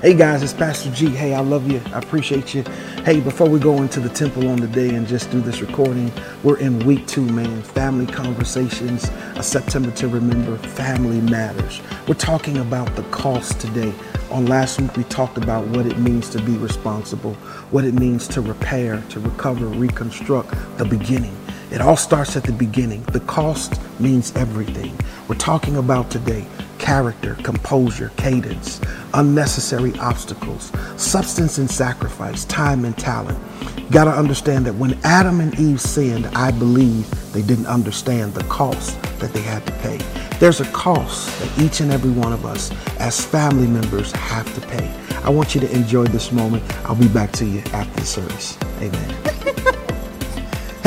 Hey guys, it's Pastor G. Hey, I love you. I appreciate you. Hey, before we go into the temple on the day and just do this recording, we're in week two, man. Family conversations, a September to remember, family matters. We're talking about the cost today. On last week, we talked about what it means to be responsible, what it means to repair, to recover, reconstruct the beginning. It all starts at the beginning. The cost means everything. We're talking about today character, composure, cadence, unnecessary obstacles, substance and sacrifice, time and talent. You got to understand that when Adam and Eve sinned, I believe they didn't understand the cost that they had to pay. There's a cost that each and every one of us as family members have to pay. I want you to enjoy this moment. I'll be back to you after the service. Amen.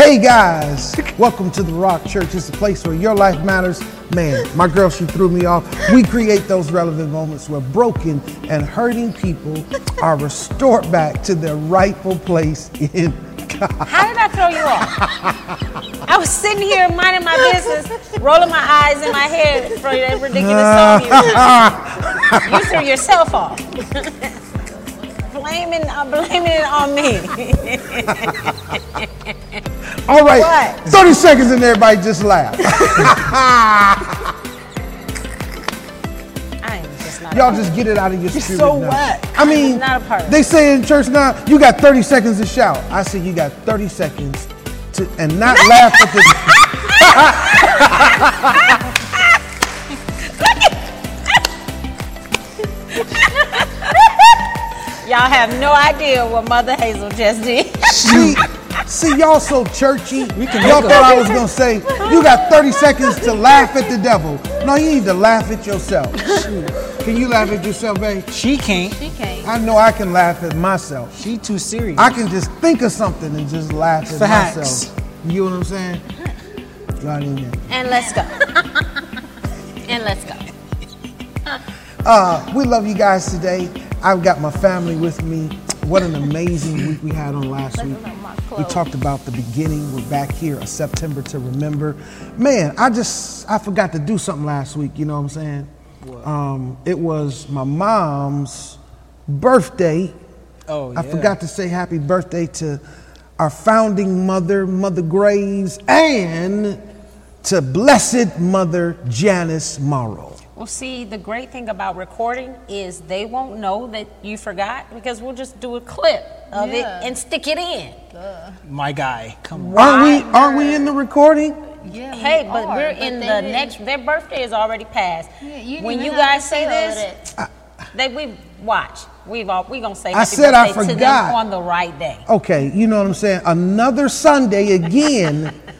Hey guys, welcome to the Rock Church. It's a place where your life matters. Man, my girl, she threw me off. We create those relevant moments where broken and hurting people are restored back to their rightful place in God. How did I throw you off? I was sitting here minding my business, rolling my eyes in my head for that ridiculous song you, you threw yourself off. blaming, uh, blaming it on me. All right, what? 30 seconds and everybody just laugh. Y'all just get it out of your spirit. So now. what? I mean, not a part they say in church now, you got 30 seconds to shout. I say you got 30 seconds to and not laugh at the. Y'all have no idea what Mother Hazel just did. She, See, y'all so churchy. We can y'all thought I was gonna say you got 30 seconds to laugh at the devil. No, you need to laugh at yourself. Can you laugh at yourself, babe? She can't. She can't. I know I can laugh at myself. She too serious. I can just think of something and just laugh at Facts. myself. You know what I'm saying? God, and let's go. and let's go. Uh, we love you guys today. I've got my family with me. What an amazing week we had on last week. We talked about the beginning. We're back here, a September to remember. Man, I just I forgot to do something last week. You know what I'm saying? Um, it was my mom's birthday. Oh, yeah. I forgot to say happy birthday to our founding mother, Mother Graves, and to Blessed Mother Janice Morrow. Well, see, the great thing about recording is they won't know that you forgot because we'll just do a clip of yeah. it and stick it in. Duh. My guy, come on. Aren't we? Aren't we in the recording? Yeah. Hey, but are, we're but in the next. Their birthday is already passed. Yeah, you when you guys say this, I, they we watch. We've all we gonna say. I said I forgot on the right day. Okay, you know what I'm saying. Another Sunday again.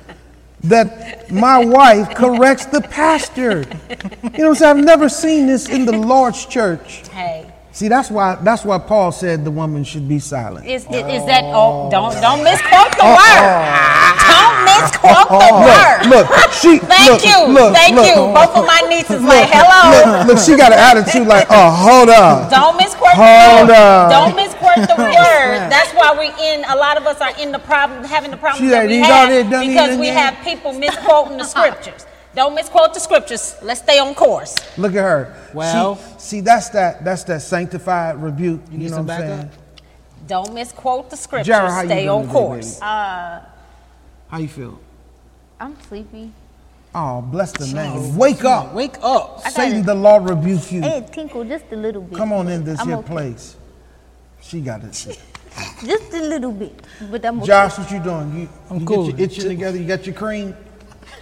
that my wife corrects the pastor. You know what I'm saying? I've never seen this in the Lord's church. Hey. See, that's why that's why Paul said the woman should be silent. Is, is, is that oh don't don't oh. misquote the word. Don't misquote the word. Look, look, she Thank look, you. Look, Thank you. Both of my nieces like, hello. Look, she got an attitude like, oh, hold up. Don't misquote hold the word. Up. Don't misquote the word. That's why we in a lot of us are in the problem having the problem that we have because we have people misquoting the scriptures. Don't misquote the scriptures. Let's stay on course. Look at her. Well, see, see that's that that's that sanctified rebuke. You, you know what I'm saying? Don't misquote the scriptures. Jared, stay on course. Day, uh, how you feel? I'm sleepy. Oh, bless the name. Wake up. Wake up. Satan, the Lord rebuke you. Hey, tinkle just a little bit. Come on in this I'm here okay. place. She got it. just a little bit, but I'm okay. Josh, what you doing? You, I'm you cool. Get your itching together. You got your cream.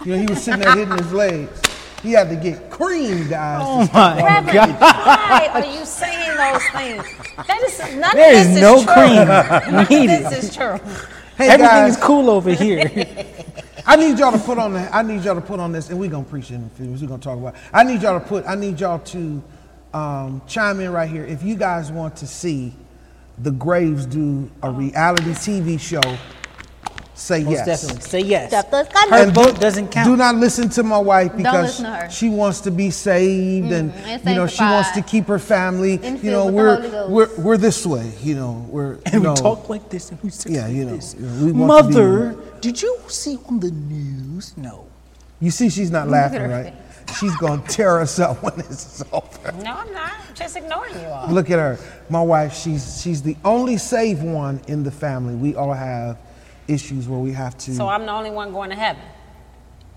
You know, he was sitting there hitting his legs. He had to get creamed guys. Oh my Reverend, God! Why are you saying those things? That is none there of this is no is cream None needed. This is true. Hey Everything guys, is cool over here. I need y'all to put on the, I need y'all to put on this, and we're gonna preach in a few We're gonna talk about. It. I need y'all to put. I need y'all to um, chime in right here. If you guys want to see the Graves do a reality TV show say Most yes. Definitely. Say yes. Her and vote do, doesn't count. Do not listen to my wife because she wants to be saved mm, and, and you know she wants to keep her family. You know we're we're we're this way. You know we're and you we talk like this and we say yeah you know, this. You know Mother, did you see on the news? No. You see, she's not laughing, right? she's gonna tear us up when this is over. No, I'm not. I'm just ignoring you all. Look at her. My wife, she's she's the only saved one in the family. We all have issues where we have to. So I'm the only one going to heaven.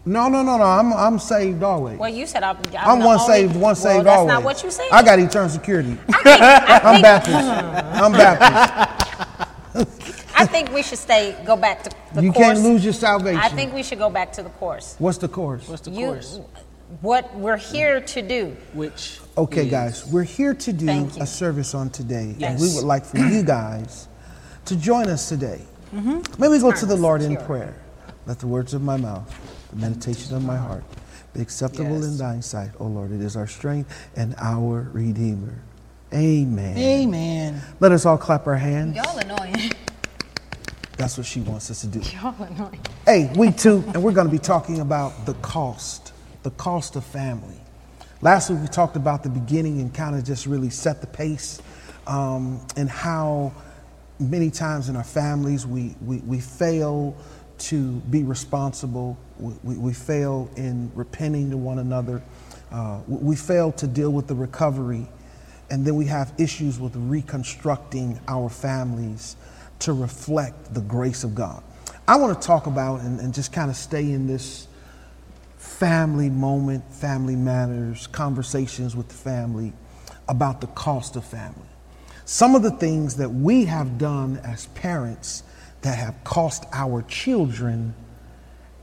No, no, no, no. I'm I'm saved always. Well, you said I'm. I'm, I'm one only, saved, one saved well, always. That's not what you said. I got eternal security. I think, I I'm think, Baptist. I'm Baptist. I think we should stay. Go back to the course. you course. can't lose your salvation. I think we should go back to the course. What's the course? What's the You, course? what we're here to do. Which Okay, is- guys, we're here to do a service on today, and we would like for you guys to join us today. Mm-hmm. May we go to the Lord in prayer. Let the words of my mouth, the meditation of my heart, be acceptable in Yes. thine sight, O Lord. It is our strength and our Redeemer. Amen. Amen. Let us all clap our hands. Y'all annoying. That's what she wants us to do. Y'all annoying. Hey, we two, and we're going to be talking about the cost, the cost of family. Last week we talked about the beginning and kind of just really set the pace, um, and how many times in our families we, we, we fail to be responsible. We, we, we fail in repenting to one another. Uh, we, fail to deal with the recovery. And then we have issues with reconstructing our families to reflect the grace of God. I want to talk about and, and just kind of stay in this family moment, family matters, conversations with the family about the cost of family. Some of the things that we have done as parents that have cost our children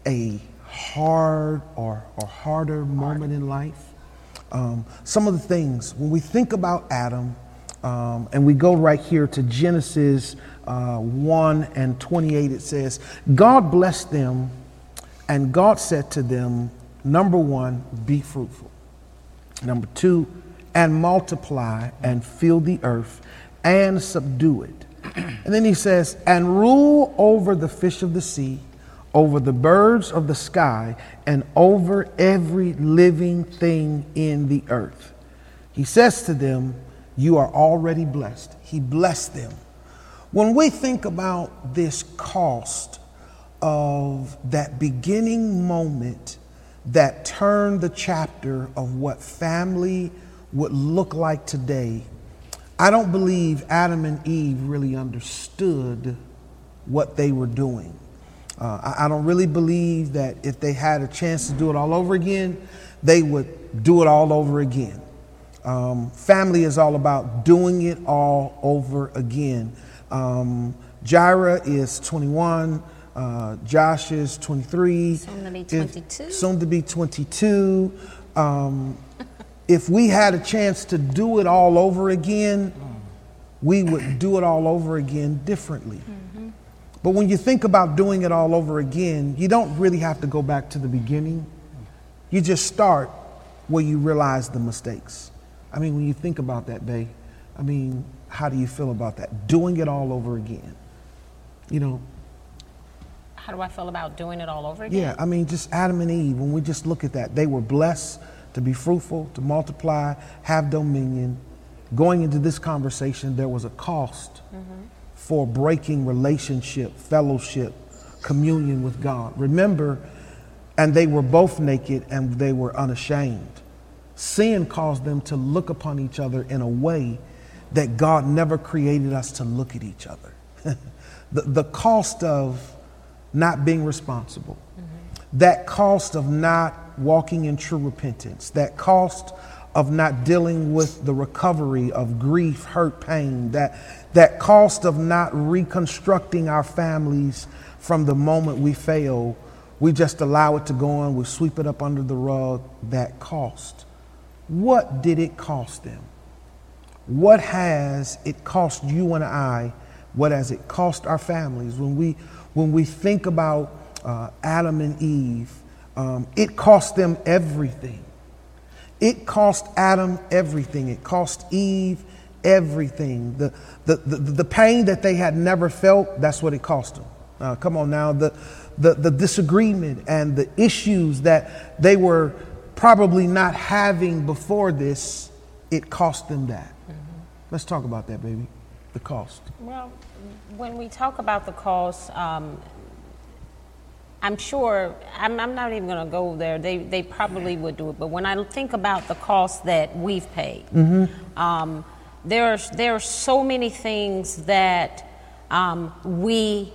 a hard or, or harder moment in life. Um, some of the things, when we think about Adam, um, and we go right here to Genesis uh, 1 and 28, it says, God blessed them, and God said to them, number one, be fruitful. Number two, and multiply and fill the earth and subdue it. And then he says, and rule over the fish of the sea, over the birds of the sky, and over every living thing in the earth. He says to them, You are already blessed. He blessed them. When we think about this cost of that beginning moment that turned the chapter of what family would look like today, I don't believe Adam and Eve really understood what they were doing. Uh, I, I don't really believe that if they had a chance to do it all over again, they would do it all over again. Um, family is all about doing it all over again. Um, Jira is 21. Uh, Josh is 23. Soon to be If- 22. soon to be 22. Um, if we had a chance to do it all over again, we would do it all over again differently. Mm-hmm. But when you think about doing it all over again, you don't really have to go back to the beginning. You just start where you realize the mistakes. I mean, when you think about that, Bay, I mean, how do you feel about that? Doing it all over again. You know, How do I feel about doing it all over again? yeah, I mean, just Adam and Eve, when we just look at that, they were blessed to be fruitful, to multiply, have dominion. Going into this conversation, there was a cost mm-hmm. for breaking relationship, fellowship, communion with God. Remember, and they were both naked and they were unashamed. Sin caused them to look upon each other in a way that God never created us to look at each other. the, the cost of not being responsible, mm-hmm. that cost of not walking in true repentance, that cost of not dealing with the recovery of grief, hurt, pain, that, that cost of not reconstructing our families from the moment we fail, we just allow it to go on, we sweep it up under the rug, that cost. What did it cost them? What has it cost you and I? What has it cost our families? When we, when we think about uh, Adam and Eve, um, it cost them everything. It cost Adam everything. It cost Eve everything. The, the, the, the pain that they had never felt, that's what it cost them. Uh, come on now. The, the, the disagreement and the issues that they were probably not having before this, it cost them that. Let's talk about that, baby. The cost. Well, when we talk about the cost, um, I'm sure, I'm, I'm not even going to go there. They, they probably would do it. But when I think about the cost that we've paid, mm-hmm. um, there, are, there are so many things that um, we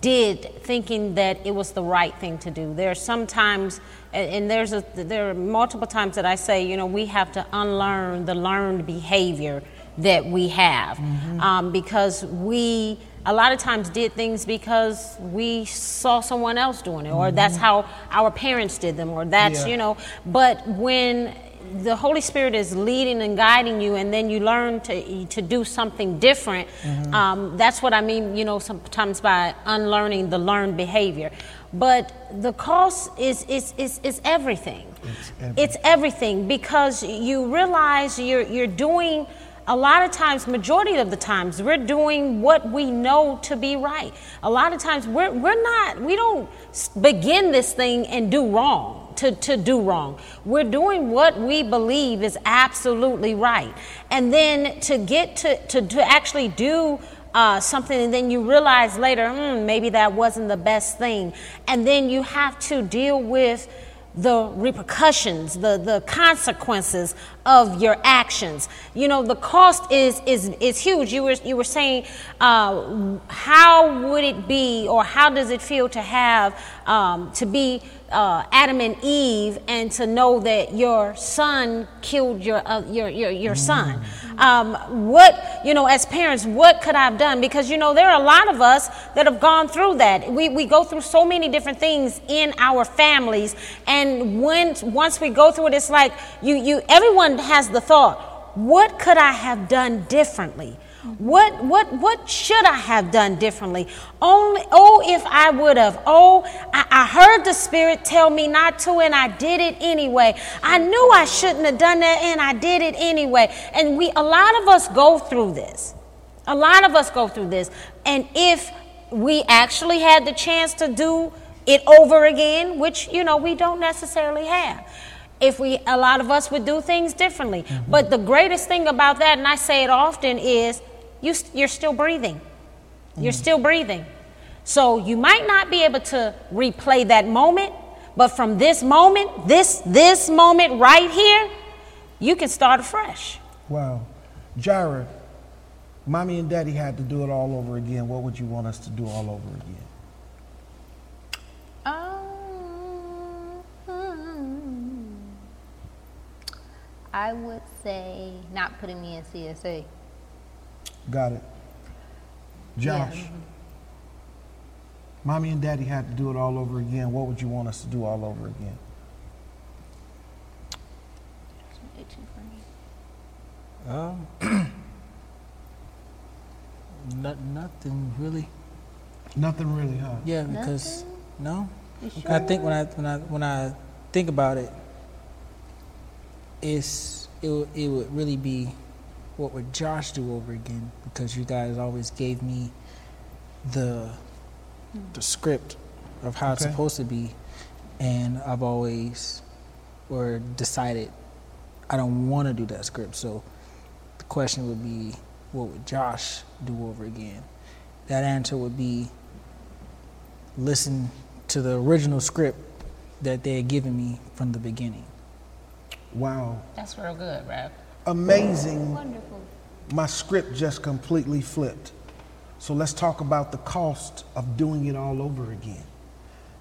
did thinking that it was the right thing to do. There are sometimes, and there's a, there are multiple times that I say, you know, we have to unlearn the learned behavior that we have mm-hmm. um, because we a lot of times did things because we saw someone else doing it or mm-hmm. that's how our parents did them or that's yeah. you know but when the holy spirit is leading and guiding you and then you learn to to do something different mm-hmm. um, that's what i mean you know sometimes by unlearning the learned behavior but the cost is is is, is everything it's everything. it's everything because you realize you're you're doing a lot of times, majority of the times, we're doing what we know to be right. A lot of times, we're, we're not, we don't begin this thing and do wrong, to, to do wrong. We're doing what we believe is absolutely right. And then to get to, to, to actually do uh, something and then you realize later, hmm, maybe that wasn't the best thing. And then you have to deal with the repercussions, the, the consequences of your actions. You know, the cost is is is huge. You were you were saying, uh, how would it be, or how does it feel to have um, to be uh, Adam and Eve, and to know that your son killed your uh, your your, your son. Um, what you know, as parents, what could I have done? Because you know, there are a lot of us that have gone through that. We we go through so many different things in our families, and when once we go through it, it's like you you everyone has the thought, what could I have done differently? What, what, what should I have done differently? Only, oh, if I would have. Oh, I, I heard the Spirit tell me not to, and I did it anyway. I knew I shouldn't have done that, and I did it anyway. And we, a lot of us go through this. A lot of us go through this. And if we actually had the chance to do it over again, which, you know, we don't necessarily have if we a lot of us would do things differently. Mm-hmm. But the greatest thing about that, and I say it often, is you, you're still breathing. You're mm. still breathing. So you might not be able to replay that moment, but from this moment, this this moment right here, you can start afresh. Wow. Jira, mommy and daddy had to do it all over again. What would you want us to do all over again? Um, I would say not putting me in CSA. Got it. Josh, yeah. mommy and daddy had to do it all over again. What would you want us to do all over again? Um, not, nothing really. Nothing really, huh? Yeah, because nothing? no. Sure? I think when I when I when I think about it, it's it it would really be what would Josh do over again? Because you guys always gave me the the script of how okay. it's supposed to be, and I've always or decided I don't want to do that script. So the question would be, what would Josh do over again? That answer would be listen to the original script that they had given me from the beginning. Wow. That's real good, Rev amazing. Wonderful. My script just completely flipped. So let's talk about the cost of doing it all over again.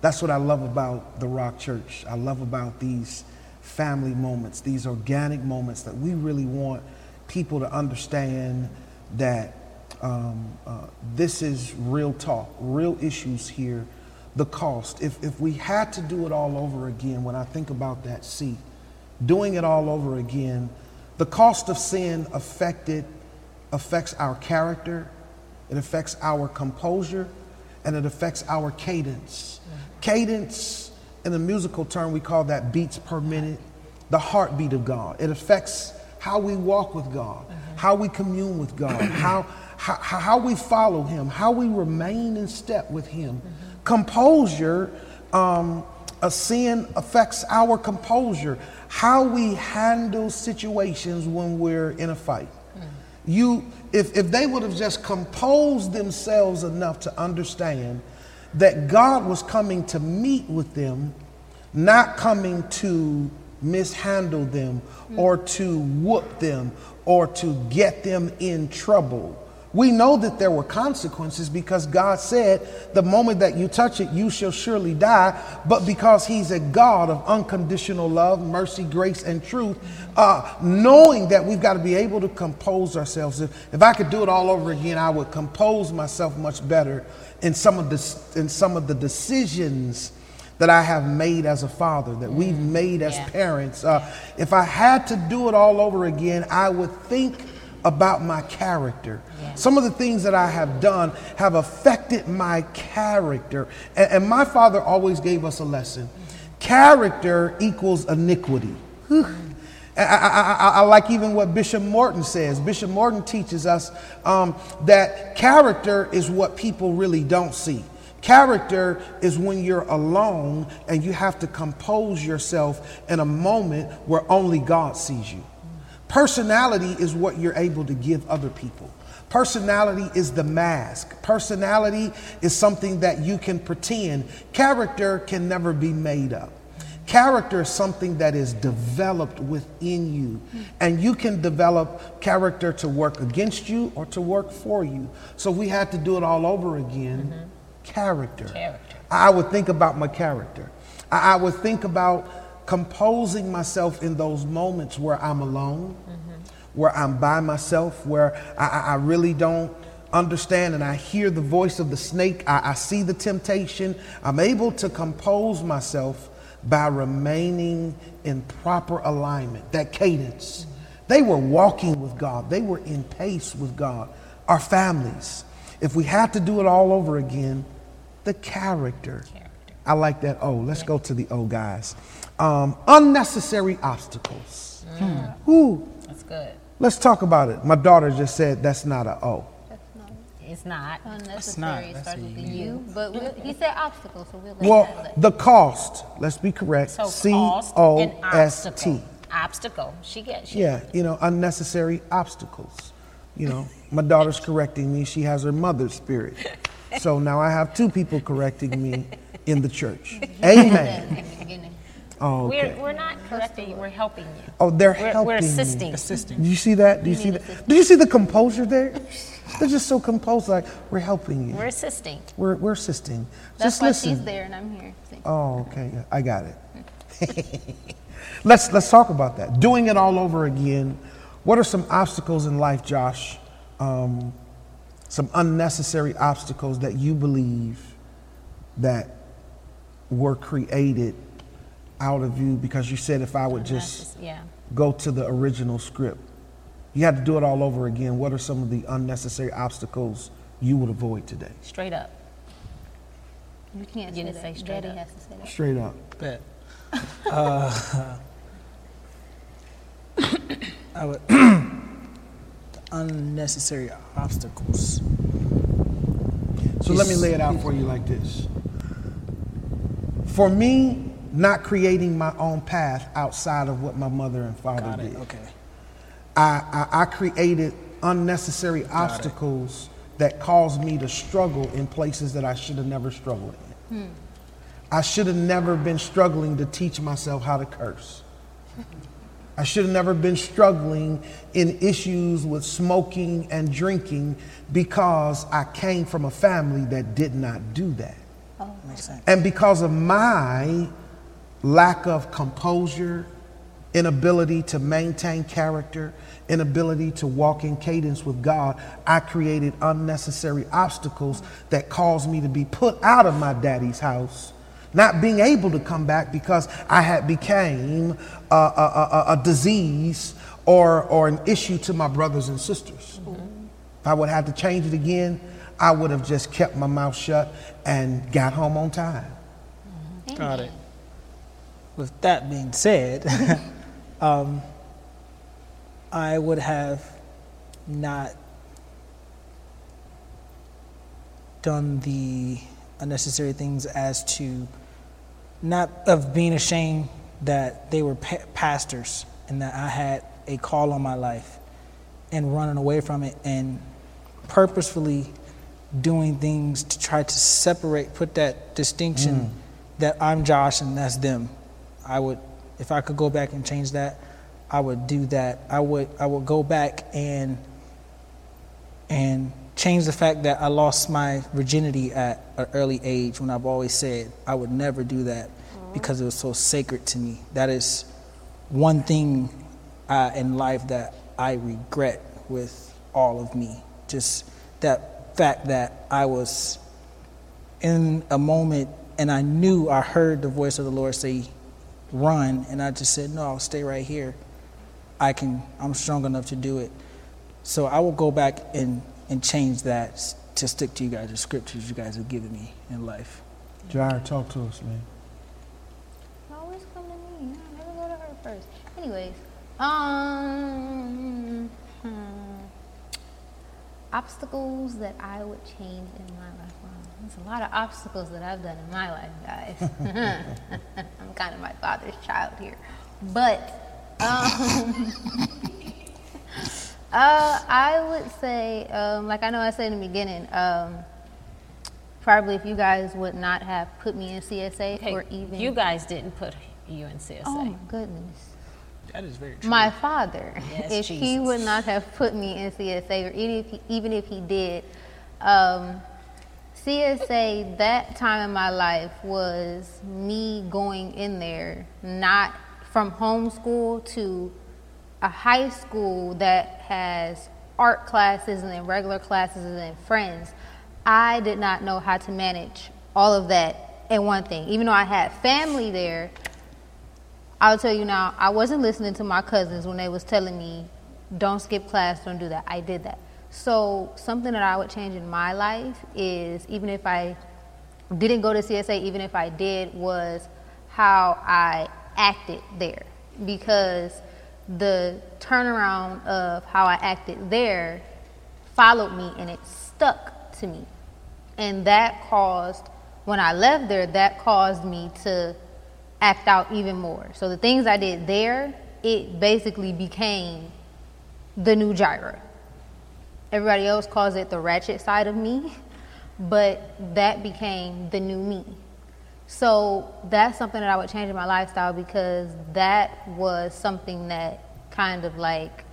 That's what I love about the Rock Church. I love about these family moments, these organic moments that we really want people to understand that um, uh, this is real talk, real issues here. The cost. If, if we had to do it all over again, when I think about that seat, doing it all over again the cost of sin affected, affects our character, it affects our composure, and it affects our cadence. Cadence, in the musical term, we call that beats per minute, the heartbeat of God. It affects how we walk with God, how we commune with God, how, how, how we follow Him, how we remain in step with Him. Composure, um, a sin affects our composure how we handle situations when we're in a fight. Mm. You, if, if they would have just composed themselves enough to understand that God was coming to meet with them, not coming to mishandle them or to whoop them or to get them in trouble. We know that there were consequences because God said, The moment that you touch it, you shall surely die. But because He's a God of unconditional love, mercy, grace, and truth, uh, knowing that we've got to be able to compose ourselves. If, if I could do it all over again, I would compose myself much better in some of the, in some of the decisions that I have made as a father, that we've mm. made as yeah. parents. Uh, if I had to do it all over again, I would think about my character. Yeah. Some of the things that I have done have affected my character. And, and my father always gave us a lesson character equals iniquity. I, I, I, I, like even what Bishop Morton says. Bishop Morton teaches us um, that character is what people really don't see. Character is when you're alone and you have to compose yourself in a moment where only God sees you. Personality is what you're able to give other people. Personality is the mask. Personality is something that you can pretend. Character can never be made up. Character is something that is developed within you. And you can develop character to work against you or to work for you. So we had to do it all over again. Mm-hmm. Character. character. I would think about my character. I would think about composing myself in those moments where I'm alone. Where I'm by myself, where I, I, really don't understand and I hear the voice of the snake, I, I see the temptation. I'm able to compose myself by remaining in proper alignment, that cadence. They were walking with God, they were in pace with God. Our families, if we had to do it all over again, the character. character. I like that Oh, Let's yeah. go to the O, guys. Um, unnecessary obstacles. Mm. Ooh. That's good. Let's talk about it. My daughter just said that's not a O. It's not. Unnecessary not. starts with the U, but we'll, he said obstacles, so we'll Well, the cost, let's be correct. So C O S T. Obstacle. She gets She yeah, you know, unnecessary obstacles. You know, my daughter's correcting me. She has her mother's spirit. So now I have two people correcting me in the church. Amen. Oh, okay. We're, we're not correcting you, we're helping you. Oh, they're we're, helping We're assisting. Me. Assisting. Do you see that? Do you see that? Do you see the composure there? They're just so composed, like we're helping you. We're assisting. We're, we're assisting. That's just why listen. she's there and I'm here. See? Oh, okay. I got it. let's let's talk about that. Doing it all over again. What are some obstacles in life, Josh? Um, some unnecessary obstacles that you believe that were created out of you because you said if I would just yeah. go to the original script, you had to do it all over again. What are some of the unnecessary obstacles you would avoid today? Straight up. You can't you say, say straight Daddy up. Has to say that. Straight up. Bet. uh, I would unnecessary obstacles. So let me lay it out for you like this. For me, not creating my own path outside of what my mother and father did. Okay. I, I, I created unnecessary Got obstacles it. that caused me to struggle in places that I should have never struggled in. Hmm. I should have never been struggling to teach myself how to curse. I should have never been struggling in issues with smoking and drinking because I came from a family that did not do that. Oh, makes sense. And because of my lack of composure, inability to maintain character, inability to walk in cadence with God, I created unnecessary obstacles that caused me to be put out of my daddy's house, not being able to come back because I had became a, a, a, a disease or, or an issue to my brothers and sisters. Mm-hmm. If I would have to change it again, I would have just kept my mouth shut and got home on time. Mm-hmm. Got it with that being said, um, I would have not done the unnecessary things as to not of being ashamed that they were pa- pastors and that I had a call on my life and running away from it and purposefully doing things to try to separate, put that distinction mm. that I'm Josh and that's them. I would, if I could go back and change that, I would do that. I would, I would go back and, and change the fact that I lost my virginity at an early age when I've always said I would never do that because it was so sacred to me. That is one thing uh, in life that I regret with all of me. Just that fact that I was in a moment and I knew I heard the voice of the Lord say, run. And I just said, no, I'll stay right here. I can, I'm strong enough to do it. So I will go back and, and change that to stick to you guys, the scriptures you guys have given me in life. Jair, talk to us, man. Always come to me. I never go to her first. Anyways, um, hmm, obstacles that I would change in my life. Wow, there's a lot of obstacles that I've done in my life, guys. I'm kind of my father's child here, but um, uh, I would say, um, like I know I said in the beginning, um, probably if you guys would not have put me in CSA okay, or even you guys didn't put you in CSA. Oh my goodness. That is very true. My father, yes, if Jesus. he would not have put me in CSA, or even if he, even if he did, um, CSA that time in my life was me going in there, not from homeschool to a high school that has art classes and then regular classes and then friends. I did not know how to manage all of that in one thing. Even though I had family there, I'll tell you now, I wasn't listening to my cousins when they was telling me, don't skip class, don't do that. I did that. So something that I would change in my life is even if I didn't go to CSA, even if I did, was how I acted there. Because the turnaround of how I acted there followed me and it stuck to me. And that caused, when I left there, that caused me to act out even more. So the things I did there, it basically became the new Jaira. Everybody else calls it the ratchet side of me, but that became the new me. So that's something that I would change in my lifestyle because that was something that kind of like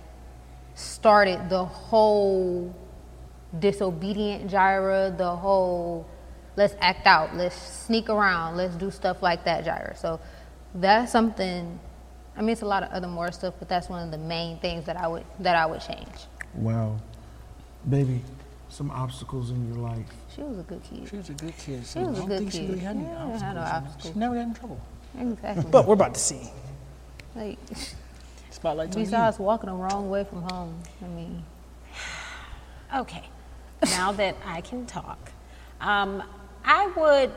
started the whole disobedient Jaira, the whole let's act out, let's sneak around, let's do stuff like that, Jaira. So that's something. I mean, it's a lot of other more stuff, but that's one of the main things that I would that I would change. Wow, baby, some obstacles in your life. She was a good kid. She was a good kid. She was a good kid. She really had yeah, any Had no obstacles. She never got in trouble. Exactly. but we're about to see. Like, Spotlight besides walking the wrong way from home. I mean. Okay, now that I can talk, um, I would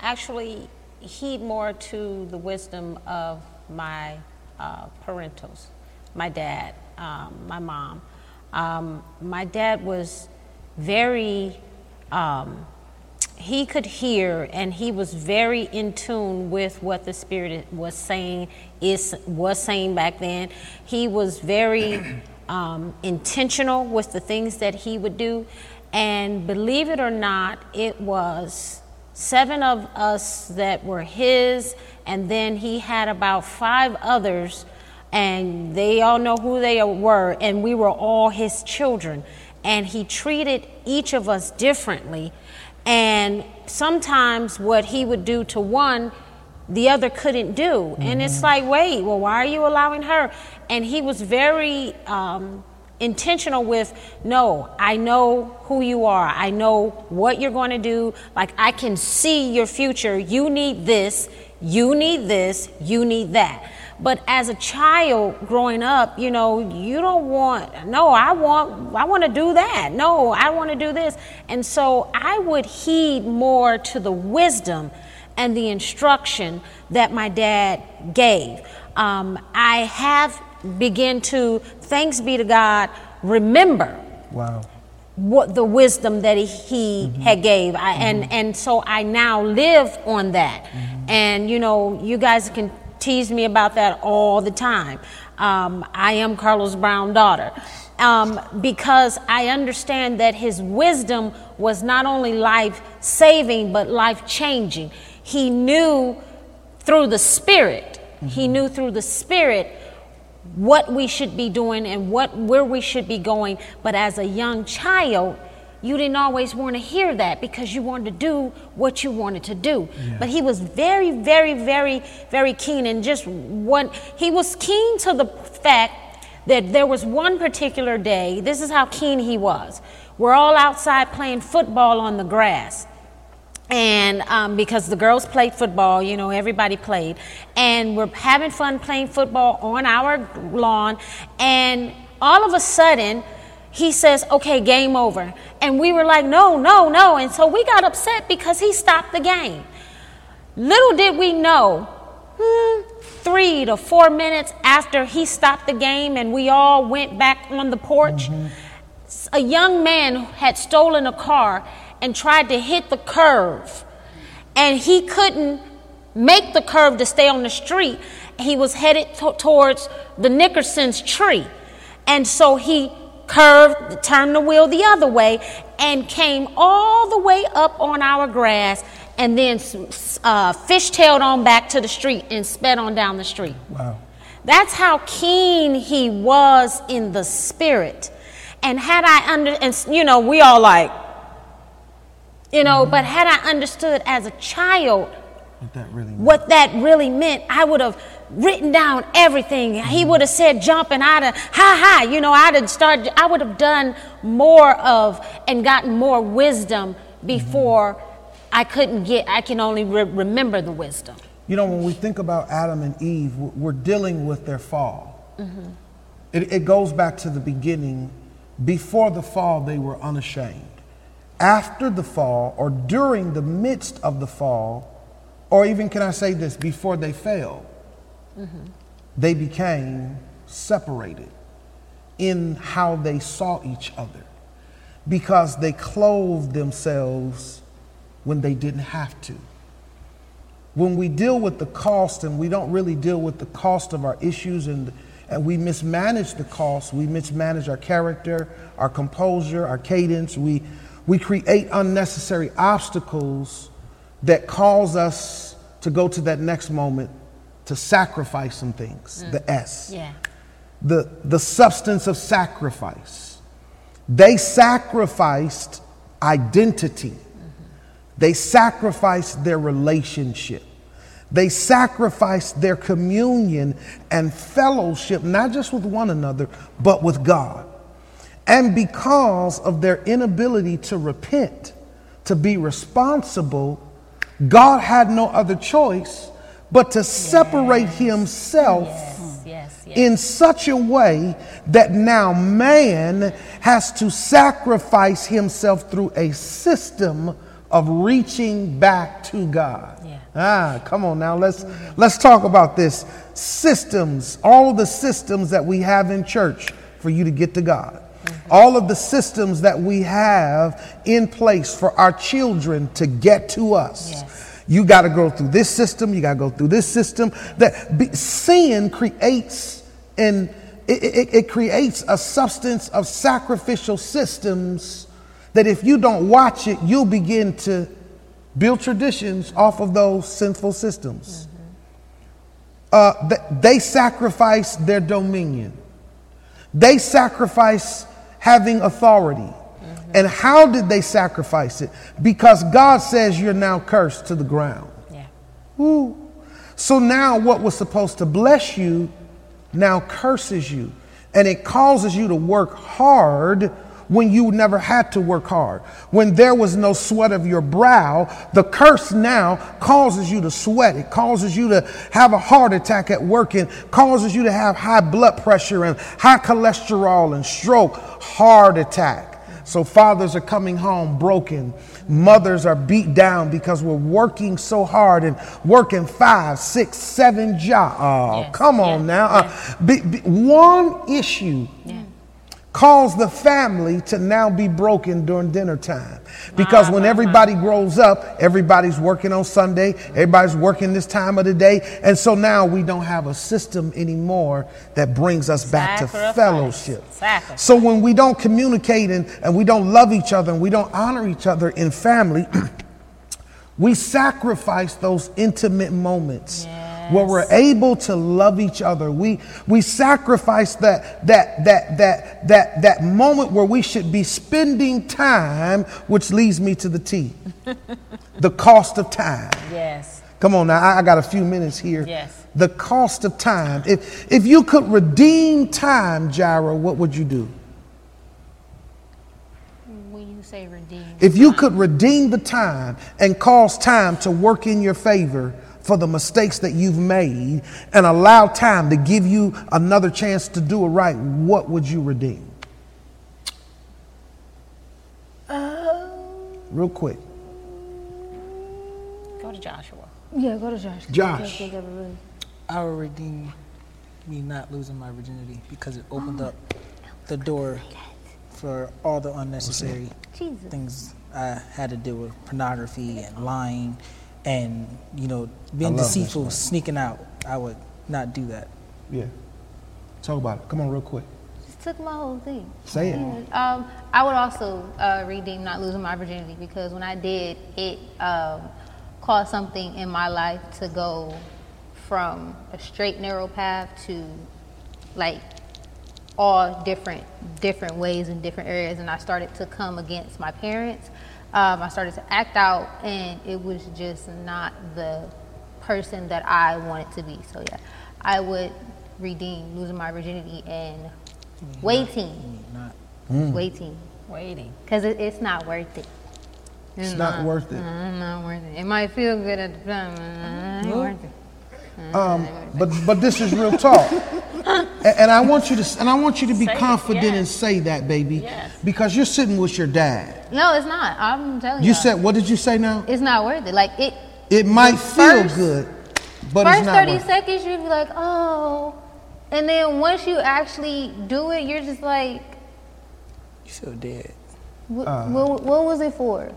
actually heed more to the wisdom of my uh, parentals, my dad, um, my mom. Um, my dad was very, um, he could hear and he was very in tune with what the Spirit was saying, is, was saying back then. He was very um, intentional with the things that he would do. And believe it or not, it was seven of us that were his, and then he had about five others, and they all know who they were, and we were all his children. And he treated each of us differently. And sometimes what he would do to one, the other couldn't do. Mm-hmm. And it's mm-hmm. like, wait, well, why are you allowing her? And he was very um, intentional with no i know who you are i know what you're going to do like i can see your future you need this you need this you need that but as a child growing up you know you don't want no i want i want to do that no i want to do this and so i would heed more to the wisdom and the instruction that my dad gave um, i have begin to, thanks be to God, remember. Wow. What the wisdom that he, mm-hmm. had gave, I, mm-hmm. and and so I now live on that, mm-hmm. and you know you guys can tease me about that all the time. Um, I am Carlos Brown's daughter, um, because I understand that his wisdom was not only life saving, but life changing. He knew through the Spirit, mm-hmm. he knew through the Spirit what we should be doing and what where we should be going. But as a young child, you didn't always want to hear that because you wanted to do what you wanted to do. Yeah. But he was very, very, very, very keen and just what he was keen to the fact that there was one particular day, this is how keen he was. We're all outside playing football on the grass. And um, because the girls played football, you know, everybody played. And we're having fun playing football on our lawn. And all of a sudden, he says, okay, game over. And we were like, no, no, no. And so we got upset because he stopped the game. Little did we know, hmm, three to four minutes after he stopped the game and we all went back on the porch, mm-hmm. a young man had stolen a car and tried to hit the curve. And he couldn't make the curve to stay on the street. He was headed to- towards the Nickerson's tree. And so he curved, turned the wheel the other way, and came all the way up on our grass and then uh, fishtailed on back to the street and sped on down the street. Wow. That's how keen he was in the spirit. And had I under, and you know, we all like, you know, mm-hmm. but had I understood as a child what that really meant, what that really meant I would have written down everything. He would have said jump and I'd have, ha ha, you know, I'd have started, I would have done more of and gotten more wisdom before. I couldn't get, I can only re- remember the wisdom. You know, when we think about Adam and Eve, we're dealing with their fall. Mm-hmm. It, it goes back to the beginning. Before the fall, they were unashamed. After the fall, or during the midst of the fall, or even can I say this, before they fell, they became separated in how they saw each other because they clothed themselves when they didn't have to. When we deal with the cost and we don't really deal with the cost of our issues and, and we mismanage the cost, we mismanage our character, our composure, our cadence, we, we create unnecessary obstacles that cause us to go to that next moment to sacrifice some things, mm. the S. Yeah. The, the substance of sacrifice. They sacrificed identity. Mm-hmm. They sacrificed their relationship. They sacrificed their communion and fellowship, not just with one another, but with God. And because of their inability to repent, to be responsible, God had no other choice but to separate yes. himself yes, yes, in such a way that now man has to sacrifice himself through a system of reaching back to God. Yeah. Ah, come on now. Let's let's talk about this. Systems, all the systems that we have in church for you to get to God. Mm-hmm. All of the systems that we have in place for our children to get to us. Yes you got to go through this system. You got to go through this system. That be, sin creates and it, it, it creates a substance of sacrificial systems that if you don't watch it, you'll begin to build traditions off of those sinful systems. Mm-hmm. Uh, they sacrifice their dominion. They sacrifice having authority. And how did they sacrifice it? Because God says you're now cursed to the ground. Yeah. Ooh. So now what was supposed to bless you now curses you. And it causes you to work hard when you never had to work hard. When there was no sweat of your brow, the curse now causes you to sweat. It causes you to have a heart attack at work and causes you to have high blood pressure and high cholesterol and stroke, heart attack. So fathers are coming home broken. Mothers are beat down because we're working so hard and working five, six, seven jobs. Oh, yes. come on yes. now. Uh, be, be, one issue cause the family to now be broken during dinner time. Because ah, when ah, ah. everybody grows up, everybody's working on Sunday, everybody's working this time of the day. And so now we don't have a system anymore that brings us back to fellowship. So when we don't communicate and, and we don't love each other and we don't honor each other in family, we sacrifice those intimate moments. Yeah where we're able to love each other. We, we sacrifice that, that, that, that, that, that moment where we should be spending time, which leads me to the T the cost of time. Yes. Come on now, I, I got a few minutes here. Yes. The cost of time. If, if you could redeem time, Jaira, what would you do? When you say redeem, if you could redeem the time and cause time to work in your favor, for the mistakes that you've made and allow time to give you another chance to do it right, what would you redeem? Uh, Real quick. Go to Joshua. Yeah, go to Josh. Josh. I will redeem me not losing my virginity because it opened up the door for all the unnecessary things I had to deal with pornography and lying and you know being deceitful, sneaking out. I would not do that. Yeah. Talk about it. Come on, real quick. Just took my whole thing. Say it. Um, I would also uh, redeem not losing my virginity because when I did, it um, caused something in my life to go from a straight narrow path to like all different different ways in different areas and I started to come against my parents um, I started to act out, and it was just not the person that I wanted to be. So yeah, I would redeem losing my virginity and waiting, not, mm. waiting, waiting, because it, it's not worth it. It's, it's not, not, worth it. Uh, not worth it. It might feel good at the time, uh, ain't worth it. Um, but but this is real talk, and, and, I want you to and I want you to be say confident yes. and say that, baby, yes. because you're sitting with your dad. No, it's not. I'm telling you. You said what did you say now? It's not worth it. Like it. It might feel first, good, but first thirty worth. seconds you'd be like, oh, and then once you actually do it, you're just like, you feel dead. What, uh, what, what was it for?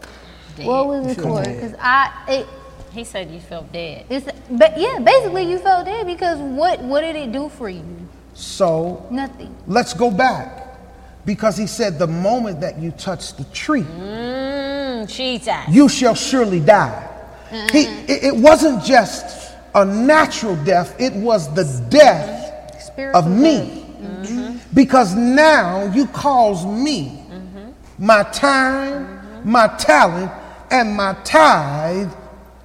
Dead. What was it for? Because I it he said you felt dead. It's, but yeah, basically you felt dead because what what did it do for you? So nothing. Let's go back because he said the moment that you touch the tree, mm, Jesus, you shall surely die. Mm-hmm. He, it, it, wasn't just a natural death; it was the death Spiritual of me. Mm-hmm. Because now you cause me mm-hmm. my time, mm-hmm. my talent, and my tithe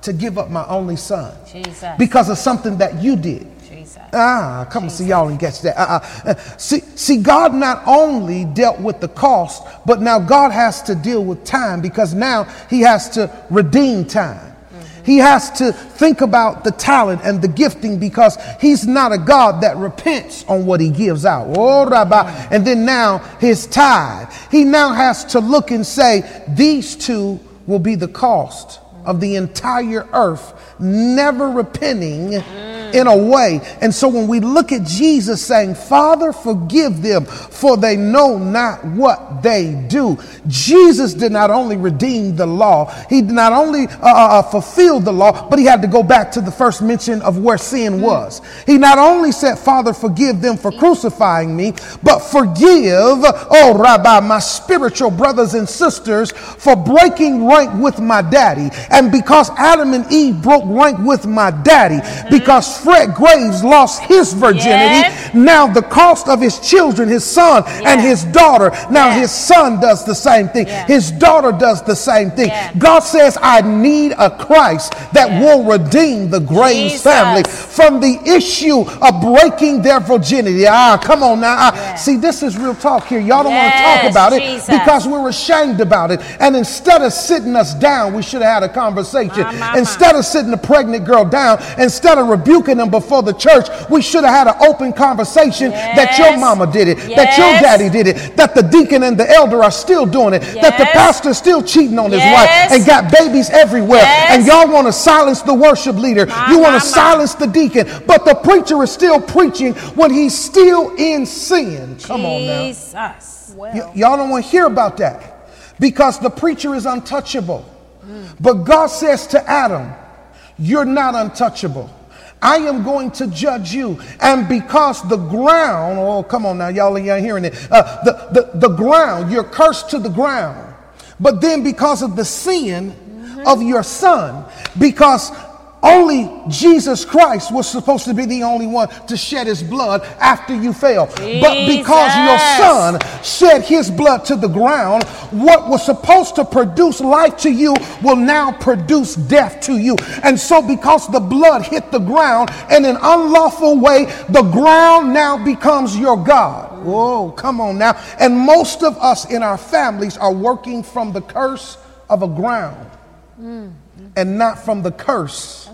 to give up my only son Jesus. because of something that you did. Jesus. Ah, come Jesus. and see y'all and catch that. Uh-uh. Uh, see, see, God not only dealt with the cost, but now God has to deal with time because now He has to redeem time. Mm-hmm. He has to think about the talent and the gifting because he's not a God that repents on what he gives out. Oh, Rabbi. And then now his tithe. He now has to look and say, these two will be the cost of the entire earth, never repenting in a way. And so when we look at Jesus saying, Father, forgive them, for they know not what they do, Jesus did not only redeem the law, he did not only uh, uh, uh fulfill the law, but he had to go back to the first mention of where sin was. He not only said, Father, forgive them for crucifying me, but forgive, oh Rabbi, my spiritual brothers and sisters for breaking rank with my daddy. And because Adam and Eve broke rank with my daddy, because Fred Graves lost his virginity. Yes. Now the cost of his children, his son yes. and his daughter. Now yes. his son does the same thing. His daughter does the same thing. God says, I need a Christ that will redeem the Graves Jesus. family from the issue of breaking their virginity. Ah, come on now. Ah, see, this is real talk here. Y'all don't want to talk about Jesus. it because we're ashamed about it. And instead of sitting us down, we should have had a conversation. My, my, instead of sitting a pregnant girl down, instead of rebuking rebuking them before the church. We should have had an open conversation yes. that your mama did it, yes. that your daddy did it, that the deacon and the elder are still doing it, yes. that the pastor's still cheating on his wife and got babies everywhere. And y'all want to silence the worship leader. My, you want to silence the deacon. But the preacher is still preaching when he's still in sin. Come Jesus. on now. Well. Y- y'all don't want to hear about that because the preacher is untouchable. Mm. But God says to Adam, You're not untouchable. I am going to judge you. And because the ground, oh, come on now, y'all ain't hearing it. Uh, the, the, the ground, you're cursed to the ground. But then because of the sin mm-hmm. of your son, because only Jesus Christ was supposed to be the only one to shed his blood after you fell. Jesus. But because your son shed his blood to the ground, what was supposed to produce life to you will now produce death to you. And so, because the blood hit the ground in an unlawful way, the ground now becomes your God. Whoa, come on now. And most of us in our families are working from the curse of a ground mm. and not from the curse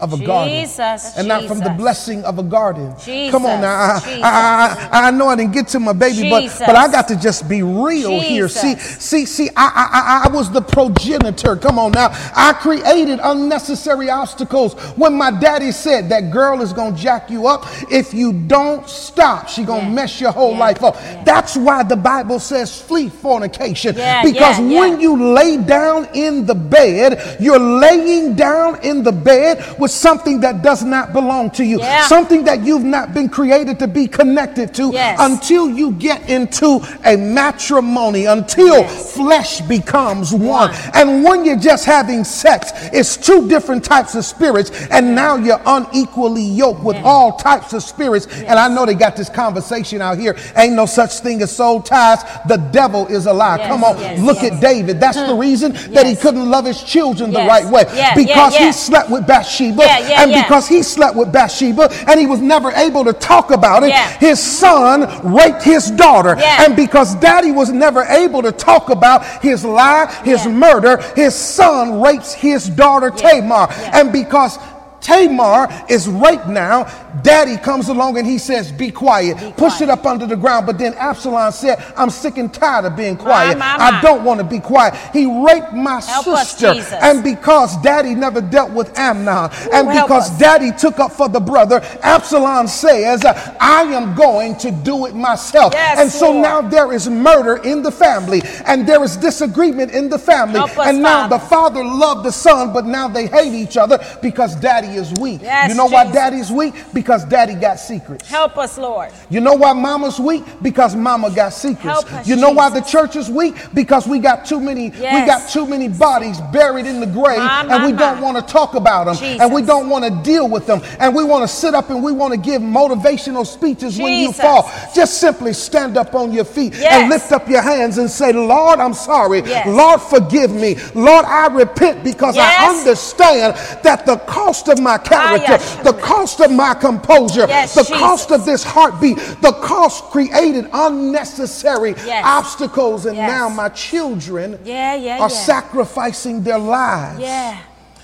of a Jesus, garden and Jesus. not from the blessing of a garden. Jesus, Come on now. I, I, I, I, know I didn't get to my baby, but, but I got to just be real here. See, see, see, I, I, I was the progenitor. Come on now. I created unnecessary obstacles when my daddy said that girl is going to jack you up. If you don't stop, she going to yeah. mess your whole yeah. life up. Yeah. That's why the Bible says flee fornication. because when you lay down in the bed, you're laying down in the bed with with something that does not belong to you, yeah. something that you've not been created to be connected to yes. until you get into a matrimony, until yes. flesh becomes one. And when you're just having sex, it's two different types of spirits, and now you're unequally yoked with all types of spirits. And I know they got this conversation out here. Ain't no such thing as soul ties. The devil is a lie. Come on, look at David. That's the mm-hmm. reason that he couldn't love his children the right way because he slept with Bathsheba Bathsheba. Yeah, yeah, and yeah. because he slept with Bathsheba and he was never able to talk about it, his son raped his daughter. And because daddy was never able to talk about his lie, his murder, his son rapes his daughter Tamar. And because Tamar is raped now. Daddy comes along and he says, Be quiet. Be Push it up under the ground. But then Absalom said, I'm sick and tired of being quiet. My, my, my. I don't want to be quiet. He raped my help sister. Us, and because daddy never dealt with Amnon, Ooh, and because daddy took up for the brother, Absalom says, I am going to do it myself. Yes, and so Lord. now there is murder in the family, and there is disagreement in the family. Us, and now Father. the father loved the son, but now they hate each other because daddy is weak. Yes, you know Jesus. why daddy's weak? Because daddy got secrets. Help us, Lord. You know why mama's weak? Because mama got secrets. Help us, you know Jesus. why the church is weak? Because we got too many yes. we got too many bodies buried in the grave my, my, and we my. don't want to talk about them Jesus. and we don't want to deal with them and we want to sit up and we want to give motivational speeches Jesus. when you fall. Just simply stand up on your feet yes. and lift up your hands and say, "Lord, I'm sorry. Lord, forgive me. Lord, I repent because I understand that the cost of my character, the cost of my composure, yes, the Jesus. cost of this heartbeat, the cost created unnecessary yes. obstacles. And yes. now my children yeah, yeah, are yeah. sacrificing their lives. Yeah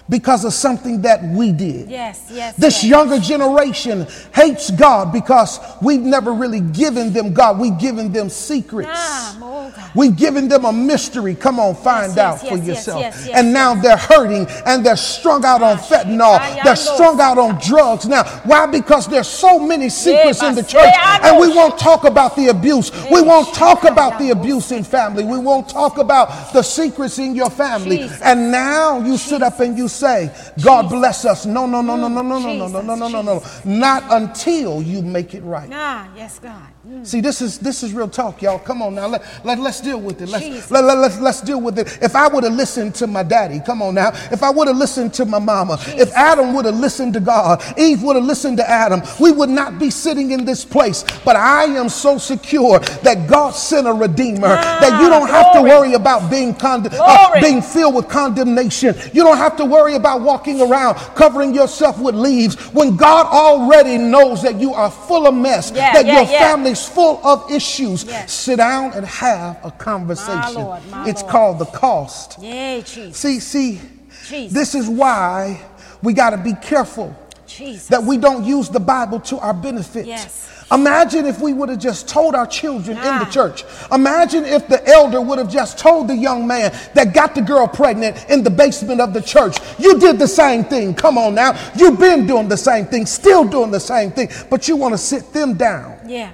because of something that we did. Yes, yes. This yes. younger generation hates God because we've never really given them God. We've given them secrets. Ah, we've given them a mystery. Come on, find yes, out yes, for yourself. and now they're hurting and they're strung out on fentanyl. They're strung out on drugs. Now, why? Because there's so many secrets in the church and we won't talk about the abuse. We won't talk about the abuse in family. We won't talk about the secrets in your family. And now you sit up and you say, God bless us. No, no, no, no, no, no, no, no, no, no, no, no, no. Not until you make it right. Ah, yes, God. See, this is this is real talk, y'all. Come on now. Let, let, let's deal with it. Let's, let, let, let's, let's deal with it. If I would have listened to my daddy, come on now. If I would have listened to my mama, if Adam would have listened to God, Eve would have listened to Adam, we would not be sitting in this place. But I am so secure that God sent a redeemer ah, that you don't have glory. to worry about being, con- uh, being filled with condemnation. You don't have to worry about walking around covering yourself with leaves when God already knows that you are full of mess, yeah, that yeah, your yeah. family is full of issues. Yes. Sit down and have a conversation. My Lord, my it's Lord. called the cost. Yay, Jesus. See, see, Jesus. this is why we got to be careful Jesus. that we don't use the Bible to our benefit. Yes. Imagine if we would have just told our children in the Ah. church. Imagine if the elder would have just told the young man that got the girl pregnant in the basement of the church. You did the same thing. Come on now. You've been doing the same thing, still doing the same thing, but you want to sit them down. Yeah.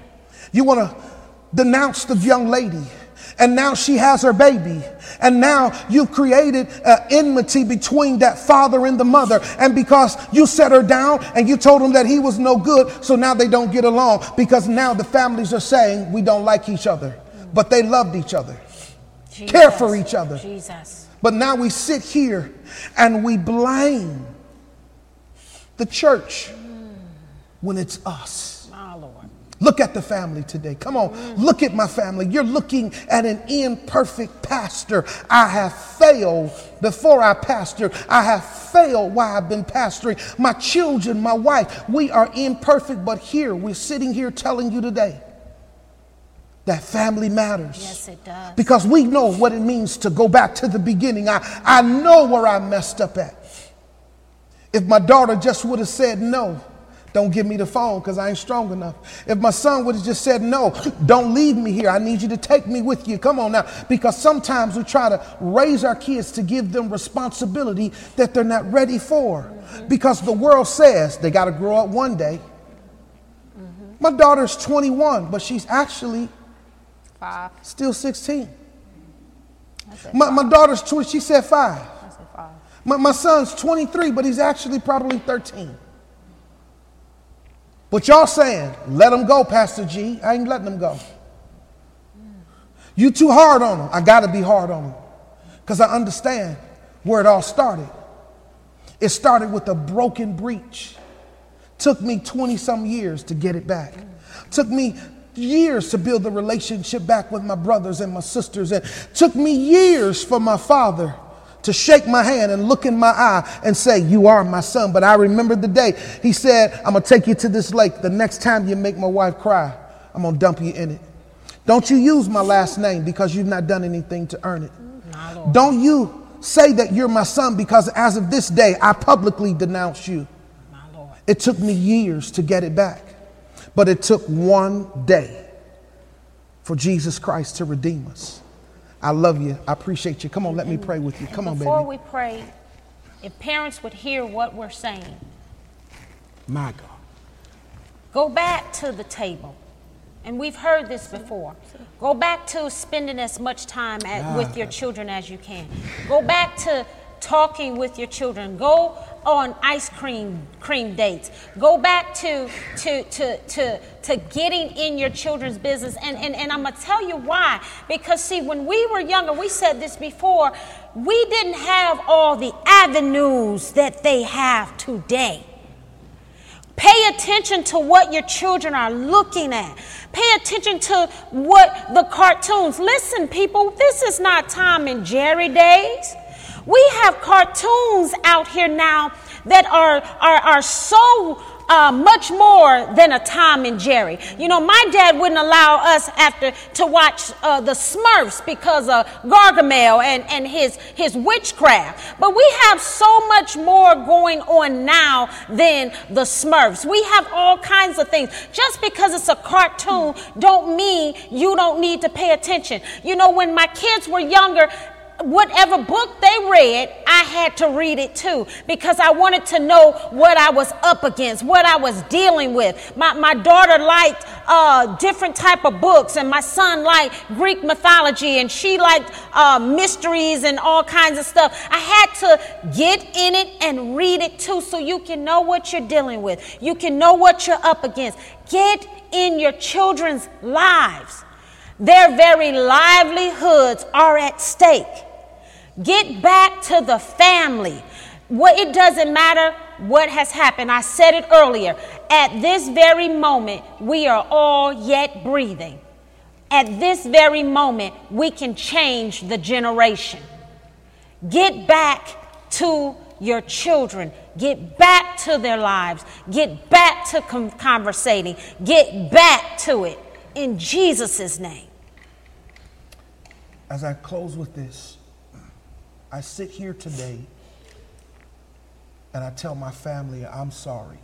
You want to denounce the young lady. And now she has her baby. And now you've created uh, enmity between that father and the mother. And because you set her down and you told him that he was no good, so now they don't get along because now the families are saying we don't like each other. But they loved each other. Jesus. Care for each other. Jesus. But now we sit here and we blame the church when it's us. Look at the family today. Come on, mm. look at my family. You're looking at an imperfect pastor. I have failed before I pastored. I have failed while I've been pastoring. My children, my wife, we are imperfect, but here, we're sitting here telling you today that family matters. Yes, it does. Because we know what it means to go back to the beginning. I, I know where I messed up at. If my daughter just would have said no, don't give me the phone because I ain't strong enough. If my son would have just said no, don't leave me here. I need you to take me with you. Come on now. Because sometimes we try to raise our kids to give them responsibility that they're not ready for. Because the world says they got to grow up one day. Mm-hmm. My daughter's 21, but she's actually Five. still 16. I said My, my daughter's 20, she said five. I said five. My, my son's 23, but he's actually probably 13. But y'all saying, let them go, Pastor G. I ain't letting them go. You too hard on them. I got to be hard on him because I understand where it all started. It started with a broken breach. Took me 20 some years to get it back. Took me years to build the relationship back with my brothers and my sisters. And took me years for my father to shake my hand and look in my eye and say, You are my son. But I remember the day he said, I'm going to take you to this lake. The next time you make my wife cry, I'm going to dump you in it. Don't you use my last name because you've not done anything to earn it. Don't you say that you're my son because as of this day, I publicly denounce you. It took me years to get it back, but it took one day for Jesus Christ to redeem us. I love you. I appreciate you. Come on, let me pray with you. Come on, baby. Before we pray, if parents would hear what we're saying, My God. go back to the table. And we've heard this before. Go back to spending as much time at, with your children as you can. Go back to talking with your children. Go on ice cream cream dates. Go back to to to to, to getting in your children's business. And, and, and I'm gonna tell you why. Because see, when we were younger, we said this before, we didn't have all the avenues that they have today. Pay attention to what your children are looking at. Pay attention to what the cartoons. Listen, people, this is not Tom and Jerry days. We have cartoons out here now that are, are, are so uh, much more than a Tom and Jerry. You know, my dad wouldn't allow us after to watch uh, the Smurfs because of Gargamel and, and his, his witchcraft. But we have so much more going on now than the Smurfs. We have all kinds of things. Just because it's a cartoon don't mean you don't need to pay attention. You know, when my kids were younger, whatever book they read, I had to read it too because I wanted to know what I was up against, what I was dealing with. My, my daughter liked uh, different type of books, and my son liked Greek mythology, and she liked uh, mysteries and all kinds of stuff. I had to get in it and read it too so you can know what you're dealing with. You can know what you're up against. Get in your children's lives. Their very livelihoods are at stake. Get back to the family. What it doesn't matter what has happened. I said it earlier. At this very moment, we are all yet breathing. At this very moment, we can change the generation. Get back to your children. Get back to their lives. Get back to com- conversating. Get back to it in Jesus' name. As I close with this, I sit here today and I tell my family I'm sorry.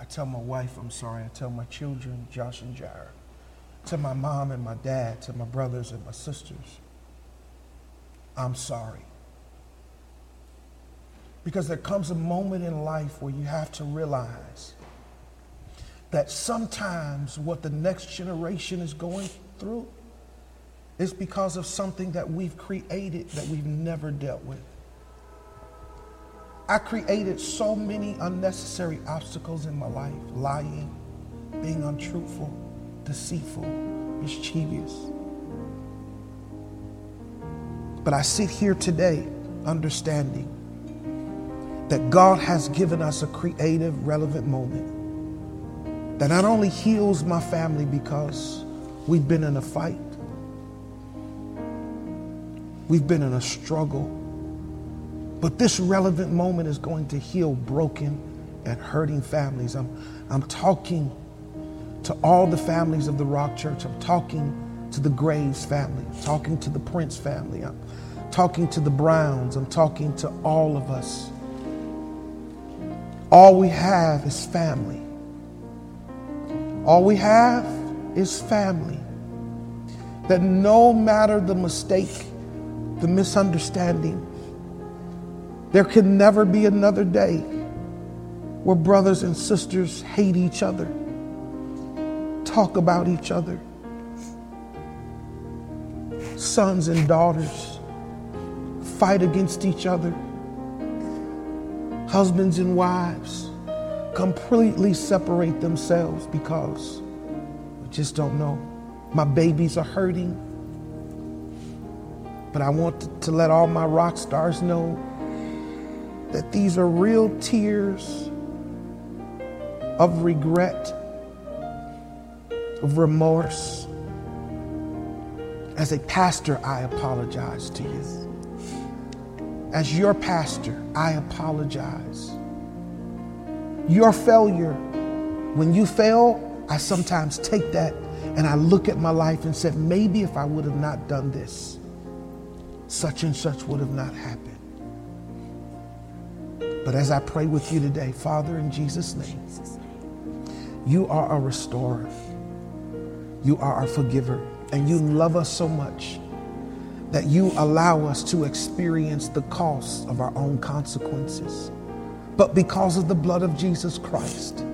I tell my wife I'm sorry. I tell my children, Josh and Jared. To my mom and my dad, to my brothers and my sisters, I'm sorry. Because there comes a moment in life where you have to realize that sometimes what the next generation is going through is because of something that we've created that we've never dealt with. I created so many unnecessary obstacles in my life lying, being untruthful, deceitful, mischievous. But I sit here today understanding that God has given us a creative, relevant moment that not only heals my family because we've been in a fight, we've been in a struggle, but this relevant moment is going to heal broken and hurting families. I'm, I'm talking to all the families of the Rock Church. I'm talking to the Graves family. I'm talking to the Prince family. I'm talking to the Browns. I'm talking to all of us. All we have is family. All we have is family. That no matter the mistake, the misunderstanding, there can never be another day where brothers and sisters hate each other, talk about each other, sons and daughters fight against each other husbands and wives completely separate themselves because we just don't know. My babies are hurting. But I want to let all my rock stars know that these are real tears of regret, of remorse. As a pastor, I apologize to you. As your pastor, I apologize. Your failure, when you fail, I sometimes take that and I look at my life and say, maybe if I would have not done this, such and such would have not happened. But as I pray with you today, Father, in Jesus' name, you are a restorer, you are a forgiver, and you love us so much that you allow us to experience the cost of our own consequences. But because of the blood of Jesus Christ,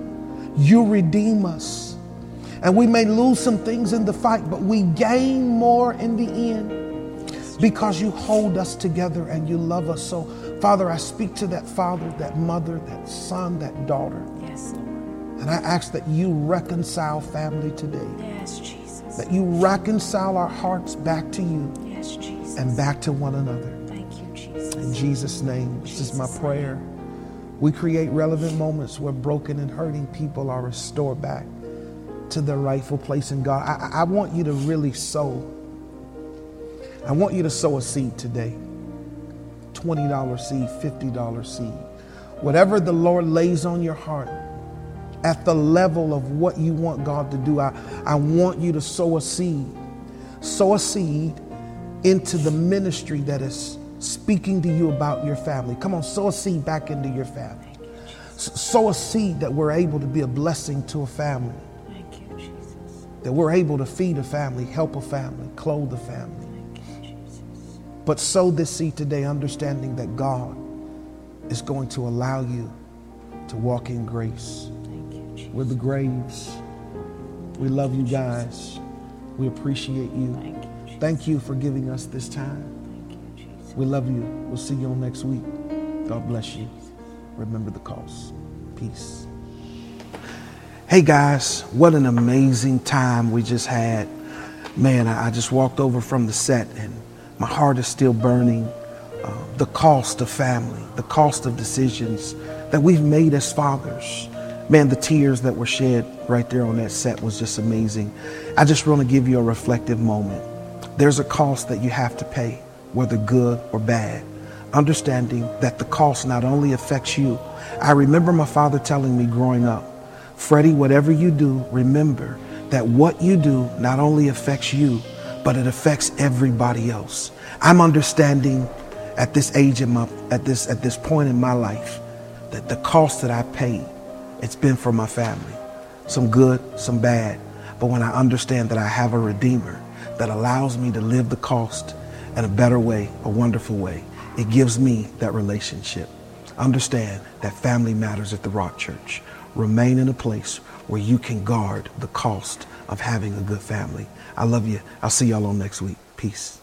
you redeem us. And we may lose some things in the fight, but we gain more in the end because you hold us together and you love us. So, Father, I speak to that father, that mother, that son, that daughter. Yes, Lord. And I ask that you reconcile family today. Yes, Jesus. That you reconcile our hearts back to you Yes, Jesus. and back to one another. Thank you, Jesus. In Jesus' name, this is my prayer. We create relevant moments where broken and hurting people are restored back to their rightful place in God. I, I want you to really sow. I want you to sow a seed today $20 seed, $50 seed. Whatever the Lord lays on your heart at the level of what you want God to do, I, I want you to sow a seed. Sow a seed into the ministry that is speaking to you about your family. Come on, sow a seed back into your family. Sow a seed that we're able to be a blessing to a family, Thank you, Jesus. that we're able to feed a family, help a family, clothe a family. Thank you, Jesus. But sow this seed today, understanding that God is going to allow you to walk in grace. Thank you, Jesus. We're the Graves. We love you guys. We appreciate you. Thank you, Jesus. Thank you for giving us this time. Thank you, Jesus. We love you. We'll see you on next week. God bless you. Remember the cost. Peace. Hey guys, what an amazing time we just had. Man, I just walked over from the set and my heart is still burning. Uh, the cost of family, the cost of decisions that we've made as fathers. Man, the tears that were shed right there on that set was just amazing. I just want to give you a reflective moment. There's a cost that you have to pay, whether good or bad. Understanding that the cost not only affects you. I remember my father telling me growing up, Freddie, whatever you do, remember that what you do not only affects you, but it affects everybody else. I'm understanding at this age my at this at this point in my life that the cost that I paid It's been for my family. Some good, some bad. But when I understand that I have a Redeemer that allows me to live the cost in a better way, a wonderful way, it gives me that relationship. Understand that family matters at the Rock Church. Remain in a place where you can guard the cost of having a good family. I love you. I'll see y'all on next week. Peace.